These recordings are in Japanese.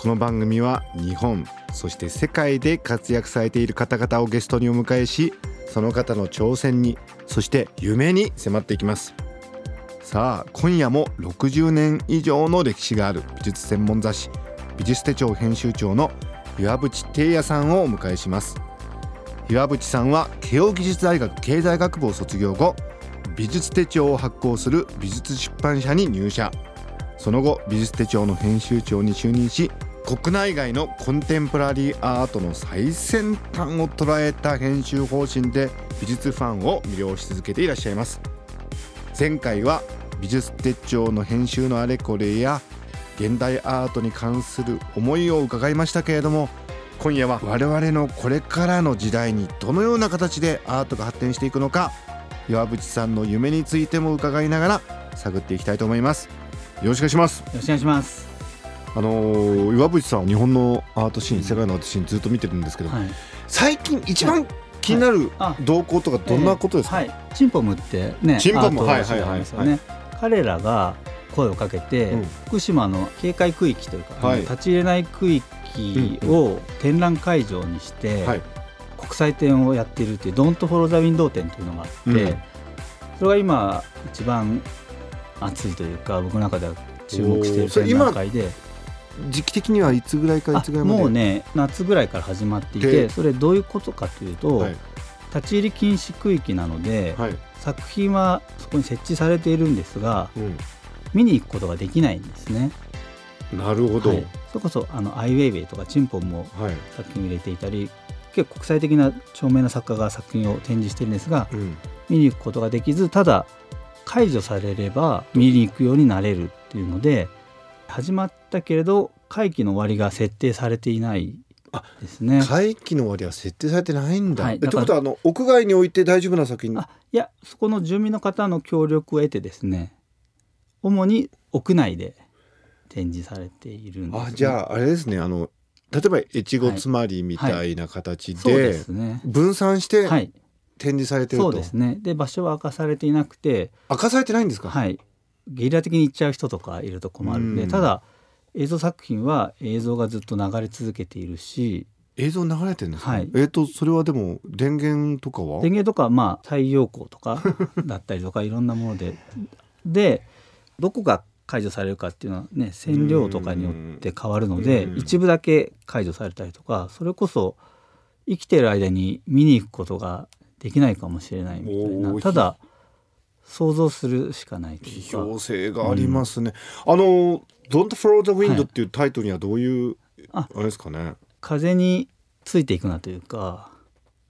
この番組は日本そして世界で活躍されている方々をゲストにお迎えしその方の挑戦にそして夢に迫っていきます。さあ今夜も60年以上の歴史がある美術専門雑誌美術手帳編集長の岩渕貞也さんをお迎えします。岩渕さんは慶應義塾大学経済学部を卒業後美術手帳を発行する美術出版社に入社。その後美術手帳の編集長に就任し国内外のコンテンポラリーアートの最先端を捉えた編集方針で美術ファンを魅了し続けていらっしゃいます。前回は美術手帳の編集のあれこれや現代アートに関する思いを伺いましたけれども今夜は我々のこれからの時代にどのような形でアートが発展していくのか岩渕さんの夢についても伺いながら探っていきたいと思います。よろしくお願いします。よろしくお願いします。あのー岩渕さんは日本のアートシーン、世界のアートシーンずっと見てるんですけど、はい。最近一番気になるあ動向とかどんなことですか、はい。チンポムってねチンポムアートの種類ありますよね。彼らが声をかけて、うん。福島の警戒区域というか、はい。立ち入れない区域を展覧会場にして、はい。国際展をやっているっていう「Don't Follow the Window 展」というのがあって、うん。それが今一番熱いというか僕の中では注目している展覧会で時期的にはいつぐらいからいあつぐらいまで？もうね夏ぐらいから始まっていでてそれどういうことかというと、はい。立ち入り禁止区域なので、はい、作品はそこに設置されているんですがうん、見に行くことができないんですね。なるほど、はい、それこそあのアイウェイウェイとかチンポンもはい。作品を入れていたり結構国際的な著名な作家が作品を展示しているんですがうん、見に行くことができずただ解除されれば見に行くようになれるっていうので始まったけれど会期の終わりが設定されていないですね。会期の終わりは設定されてないんだ。はいえってことはあの屋外に置いて大丈夫な作品あいやそこの住民の方の協力を得てですね主に屋内で展示されているんです、あじゃああれですねあの例えば越後つまりみたいな形で分散してはい。展示されてると、そうですね。で場所は明かされていなくて。明かされてないんですか、はいゲリラ的に行っちゃう人とかいると困るんでうん。ただ映像作品は映像がずっと流れ続けているし映像流れてるんですか、はい。えっ、とそれはでも電源とかは？電源とかはまあ太陽光とか だったりとかいろんなもので。でどこが解除されるかっていうのはね線量とかによって変わるのでうん。一部だけ解除されたりとかそれこそ生きてる間に見に行くことができないかもしれないみたいおなーただ想像するしかないというか。批評性がありますね、あの「Don't Follow the Wind」っていうタイトルにはどういう、あ。あれですかね。風についていくなというか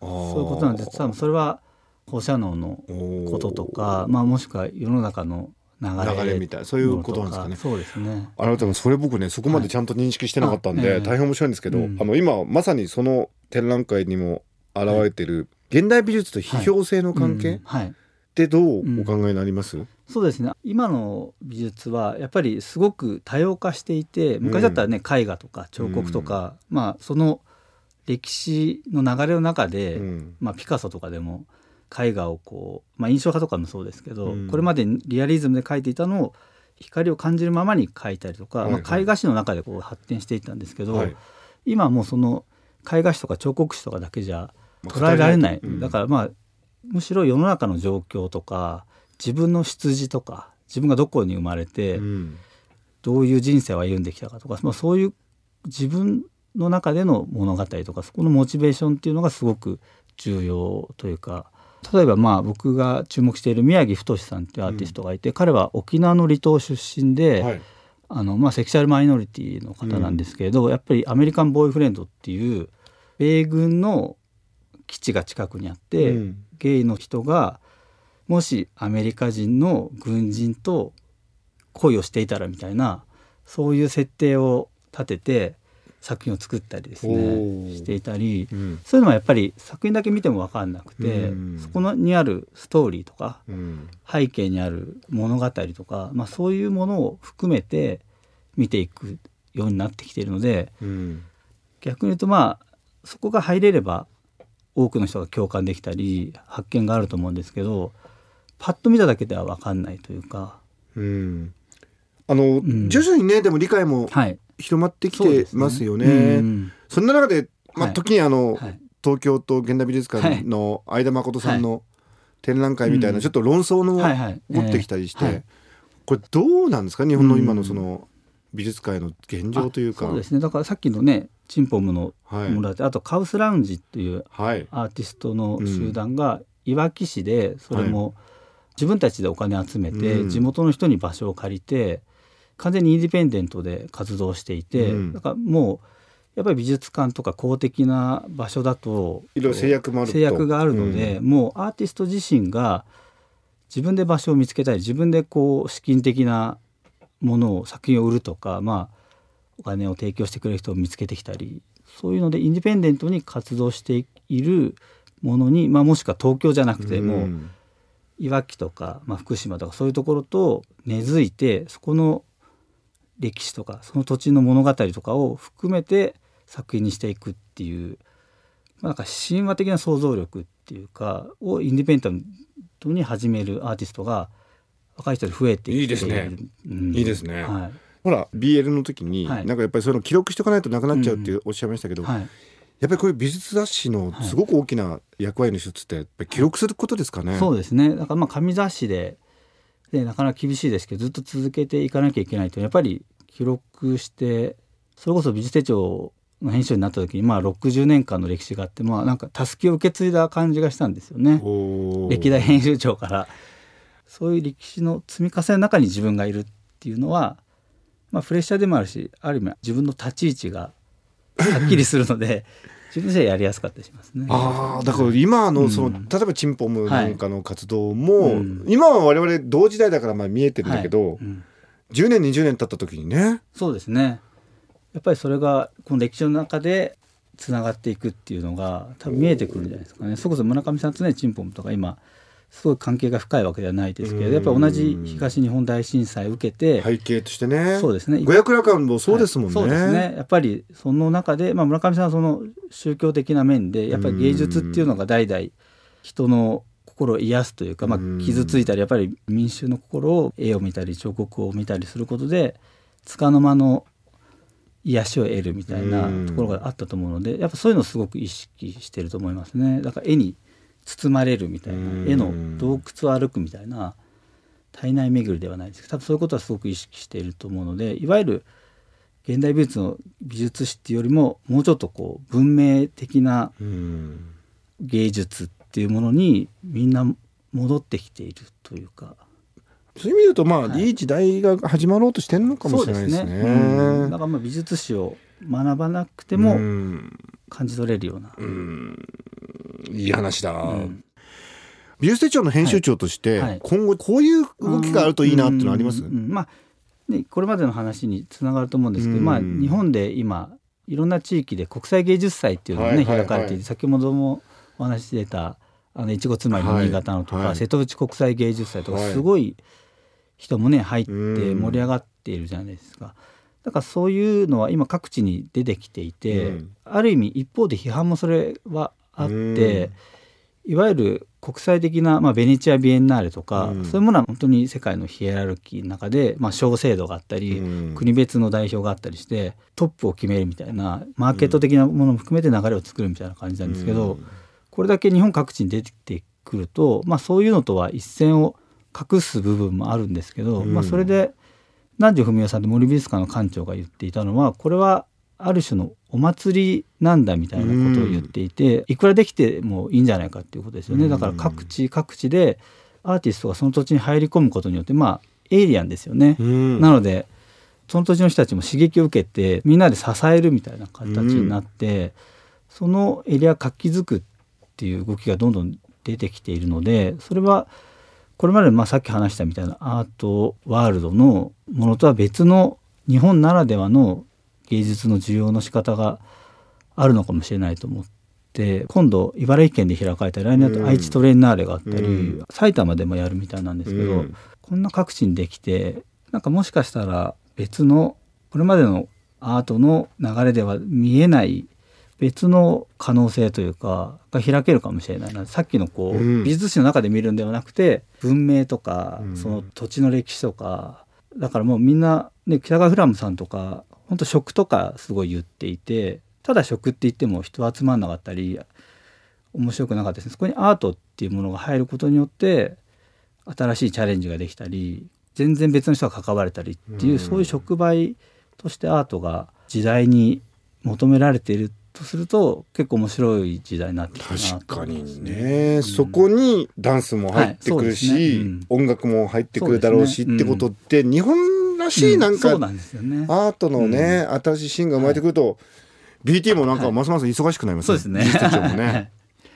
そそういうことなんです。多分それは放射能のこととか、まあ、もしくは世の中の流れみたいなそういうことなんですかね。そうですね。あなたもそれ僕ねそこまでちゃんと認識してなかったんで、はい。大変面白いんですけど、うん。あの今まさにその展覧会にも現れてる現代美術と批評性の関係っうん。はいてどうお考えになります、そうですね。今の美術はやっぱりすごく多様化していて昔だったらね、絵画とか彫刻とか、まあその歴史の流れの中で、うん。まあ、ピカソとかでも絵画をこう、まあ、印象派とかもそうですけど、うん。これまでリアリズムで描いていたのを光を感じるままに描いたりとか、はいはい。まあ、絵画史の中でこう発展していったんですけど、はい。今はもうその絵画史とか彫刻史とかだけじゃまあ捉えられない、うん。だからまあむしろ世の中の状況とか自分の出自とか自分がどこに生まれて、うん。どういう人生を歩んできたかとか、まあ、そういう自分の中での物語とかそこのモチベーションっていうのがすごく重要というか例えばまあ僕が注目している宮城太さんっていうアーティストがいて、彼は沖縄の離島出身で、はい。あのまあ、セクシャルマイノリティの方なんですけれど、やっぱりアメリカンボーイフレンドっていう米軍の基地が近くにあって、うん。ゲイの人がもしアメリカ人の軍人と恋をしていたらみたいなそういう設定を立てて作品を作ったりですおねー。していたりうん。そういうのはやっぱり作品だけ見ても分かんなくてうん。そこのにあるストーリーとかうん。背景にある物語とか、まあ、そういうものを含めて見ていくようになってきているのでうん。逆に言うとまあそこが入れれば多くの人が共感できたり発見があると思うんですけどパッと見ただけでは分かんないというか、うん。あの、ん。徐々にねでも理解もはい、広まってきてそうですますよね。うん。そんな中で、まあ、はい。時にあの、はい。東京と現代美術館の相田誠さんの展覧会みたいな、うん。ちょっと論争のはいはい。持ってきたりして、これどうなんですか日本の今のその美術界の現状というか。そうですね。だからさっきのねチンポムのはい。ものだって、あとカウスラウンジっていうはい。アーティストの集団がいわき市でそれも自分たちでお金集めてうん。地元の人に場所を借りて完全にインディペンデントで活動していてうん。だからもうやっぱり美術館とか公的な場所だといろいろ制約もあると。制約があるので、もうアーティスト自身が自分で場所を見つけたり自分でこう資金的なものを作品を売るとかまあお金を提供してくれる人を見つけてきたりそういうのでインディペンデントに活動しているものに、まあ、もしくは東京じゃなくても、ん。いわきとか、まあ、福島とかそういうところと根付いてそこの歴史とかその土地の物語とかを含めて作品にしていくっていう、まあ、なんか神話的な想像力っていうかをインディペンデントに始めるアーティストが若い人で増えてきていいですね。うん。いいですね。はいほら BL の時に、はい。なんかやっぱりそういうの記録しておかないとなくなっちゃうっておっしゃいましたけど、はい。やっぱりこういう美術雑誌のすごく大きな役割の一つってやっぱり記録することですかね？そうですね。だからまあ紙雑誌ででなかなか厳しいですけどずっと続けていかなきゃいけないと。やっぱり記録してそれこそ美術手帳の編集になった時にまあ60年間の歴史があってまあなんかたすきを受け継いだ感じがしたんですよね。歴代編集長から。そういう歴史の積み重ねの中に自分がいるっていうのは、まあ、プレッシャーでもあるしある意味自分の立ち位置がはっきりするので 自分としてはやりやすかったりしますね。ああだから今のその、うん。例えばチンポムなんかの活動も、うん。今は我々同時代だからまあ見えてるんだけど、はい。うん。10年20年経った時にね。そうですね。やっぱりそれがこの歴史の中でつながっていくっていうのが多分見えてくるんじゃないですかね。それこそ村上さんとねチンポムとか今すごい関係が深いわけではないですけうん。どやっぱり同じ東日本大震災を受けて、背景としてね。そうですね。五百羅漢もそうですもんね。はい。そうですね。やっぱりその中で、まあ、村上さんはその宗教的な面でやっぱり芸術っていうのが代々人の心を癒すというか、まあうん、傷ついたりやっぱり民衆の心を絵を見たり彫刻を見たりすることで束の間の癒しを得るみたいなうん。ところがあったと思うのでやっぱそういうのをすごく意識してると思いますね。だから絵に包まれるみたいうん。な絵の洞窟を歩くみたいな体内巡りではないですけど多分そういうことはすごく意識していると思うのでいわゆる現代美術の美術史っていうよりももうちょっとこう文明的なうん。芸術っていうものにみんな戻ってきているというか。そういう意味で言うとまあ、はい。い、い時代が始まろうとしてるのかもしれないですね。うん。だからまあ美術史を学ばなくてもうん。感じ取れるような、うんいい話だ。うん。美術手帳の編集長として、はい。はい今後こういう動きがあるといいなっていうのあります、うんうんうん。まあね、これまでの話につながると思うんですけど、うん。まあ、日本で今いろんな地域で国際芸術祭っていうのがね、はいはいはい。開かれていて先ほどもお話し出たあのいちごつまりの新潟のとか、はいはい。瀬戸内国際芸術祭とかはい。すごい人もね入ってうん。盛り上がっているじゃないですか。だからそういうのは今各地に出てきていて、うん。ある意味一方で批判もそれはあって、うん。いわゆる国際的な、まあ、ベネチア・ビエンナーレとか、うん。そういうものは本当に世界のヒエラルキーの中で、まあ、小制度があったり、うん。国別の代表があったりしてトップを決めるみたいなマーケット的なものも含めて流れを作るみたいな感じなんですけど、うん。これだけ日本各地に出てくると、まあ、そういうのとは一線を隠す部分もあるんですけど、うん。まあ、それで南條文夫さんと森美術館の館長が言っていたのはこれはある種のお祭りなんだみたいなことを言っていて、いくらできてもいいんじゃないかっていうことですよね。だから各地各地でアーティストがその土地に入り込むことによってまあエイリアンですよね。うんなのでその土地の人たちも刺激を受けてみんなで支えるみたいな形になって、そのエリア活気づくっていう動きがどんどん出てきているのでそれはこれまでまあさっき話したみたいなアートワールドのものとは別の日本ならではの芸術の需要の仕方があるのかもしれないと思って今度茨城県で開かれた来年だと愛知トレーナーレがあったり、うん。埼玉でもやるみたいなんですけど、うん。こんな各地にできてなんかもしかしたら別のこれまでのアートの流れでは見えない別の可能性というかが開けるかもしれないな。さっきのこう、うん。美術史の中で見るんではなくて文明とか、うん。その土地の歴史とかだからもうみんな、ね、北川フラムさんとか本当食とかすごい言っていてただ食って言っても人集まんなかったり面白くなかったですねそこにアートっていうものが入ることによって新しいチャレンジができたり全然別の人が関われたりっていう、うん。そういう触媒としてアートが時代に求められているとすると結構面白い時代になってきたな確かにね、そこにダンスも入ってくるし、はい。ね。うん。音楽も入ってくるだろうしってことって、日本らしいなんか、アートのね、新しいシーンが生まれてくると、BT もなんかますます忙しくなりますそうですね。ね。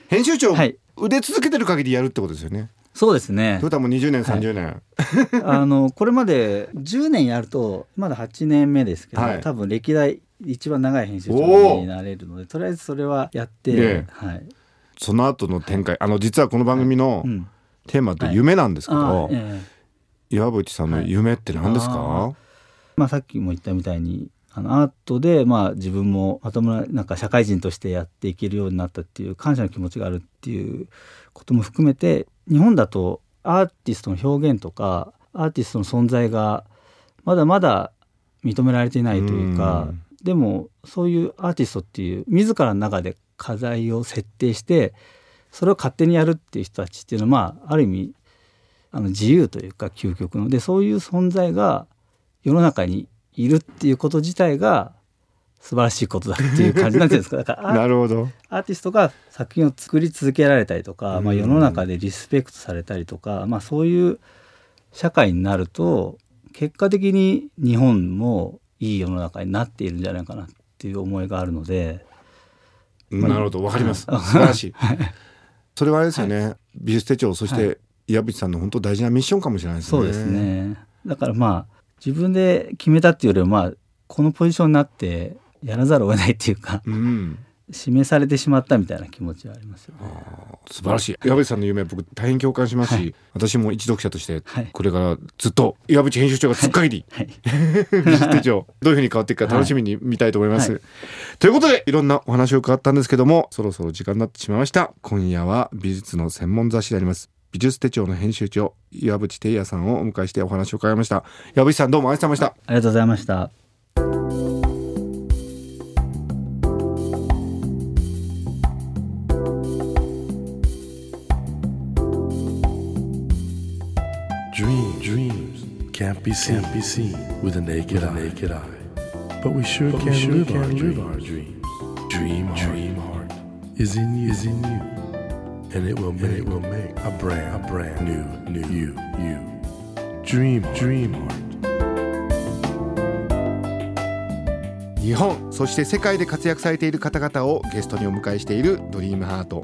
編集長、はい。腕続けてる限りやるってことですよね。そうですね。トヨタも20年30年、あのこれまで10年やるとまだ8年目ですけど、はい。多分歴代一番長い編集長になれるのでとりあえずそれはやって、ねえ。はい。その後の展開。あの実はこの番組のうん。テーマって夢なんですけど、岩渕さんの夢って何ですか、はいまあ、さっきも言ったみたいにあのアートでまあ自分もまともななんか社会人としてやっていけるようになったっていう感謝の気持ちがあるっていうことも含めて日本だとアーティストの表現とかアーティストの存在がまだまだ認められていないというかうん。でもそういうアーティストっていう自らの中で課題を設定してそれを勝手にやるっていう人たちっていうのはまあある意味あの自由というか究極の。でそういう存在が世の中にいるっていうこと自体が素晴らしいことだっていう感じなんていうんですか。だから アなるほど。アーティストが作品を作り続けられたりとか、まあ、うん。世の中でリスペクトされたりとか、まあ、そういう社会になると結果的に日本もいい世の中になっているんじゃないかなっていう思いがあるのでなるほど。わかります。はい素晴らし い。それはあれですよね、美術手帳そして岩渕さんの本当大事なミッションかもしれないですね。そうですね。だからまあ自分で決めたっていうよりはまあこのポジションになってやらざるを得ないっていうかうん。示されてしまったみたいな気持ちはありますよね。素晴らしい。岩渕さんの夢僕大変共感しますし、私も一読者としてはいこれからずっと岩渕編集長がつく限り、はい、美術手帳どういうふうに変わっていくか楽しみに見たいと思います、はい。ということでいろんなお話を伺ったんですけどもそろそろ時間になってしまいました。今夜は美術の専門雑誌であります美術手帳の編集長岩渕哲也さんをお迎えしてお話を伺いました岩渕さんどうもありがとうございましたありがとうございました。Dreams, dreams can't be seen, can't be seen with the naked, eye. naked eye. But we sure But we can, sure live, can our live dreams. our dreams. Dream, dream heart is in you, is in you, and it will make, it will make a brand, a brand new, new you, you. Dream, dream heart. 日本そして世界で活躍されている方々をゲストにお迎えしているドリームハート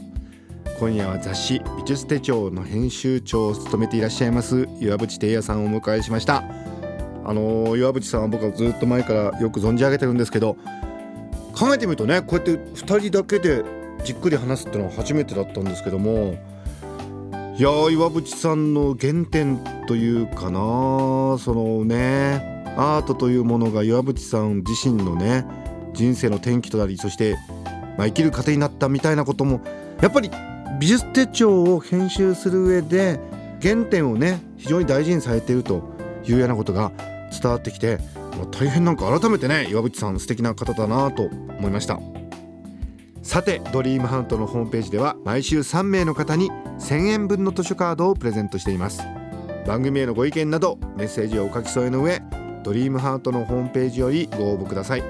今夜は雑誌美術手帳の編集長を務めていらっしゃいます岩渕哲也さんをお迎えしましたあのー岩渕さんは僕はずっと前からよく存じ上げてるんですけど考えてみるとねこうやって2人だけでじっくり話すってのは初めてだったんですけどもいやー岩渕さんの原点というかなそのねアートというものが岩渕さん自身のね人生の転機となりそして、まあ、生きる糧になったみたいなこともやっぱり美術手帳を編集する上で原点をね非常に大事にされているというようなことが伝わってきてもう大変なんか改めてね岩渕さん素敵な方だなと思いました。さてドリームハントのホームページでは毎週3名の方に1000円分の図書カードをプレゼントしています。番組へのご意見などメッセージをお書き添えの上ドリームハートのホームページよりご応募ください。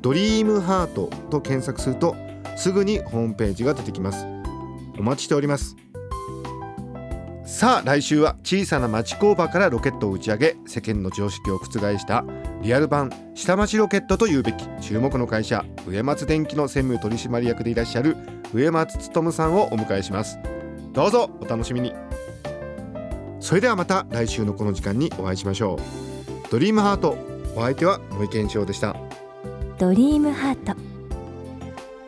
ドリームハートと検索するとすぐにホームページが出てきます。お待ちしております。さあ来週は小さな町工場からロケットを打ち上げ世間の常識を覆したリアル版下町ロケットというべき注目の会社植松電機の専務取締役でいらっしゃる植松勉さんをお迎えします。どうぞお楽しみに。それではまた来週のこの時間にお会いしましょう。ドリームハートお相手は森健一郎でした。ドリームハート。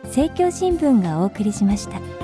政教新聞がお送りしました。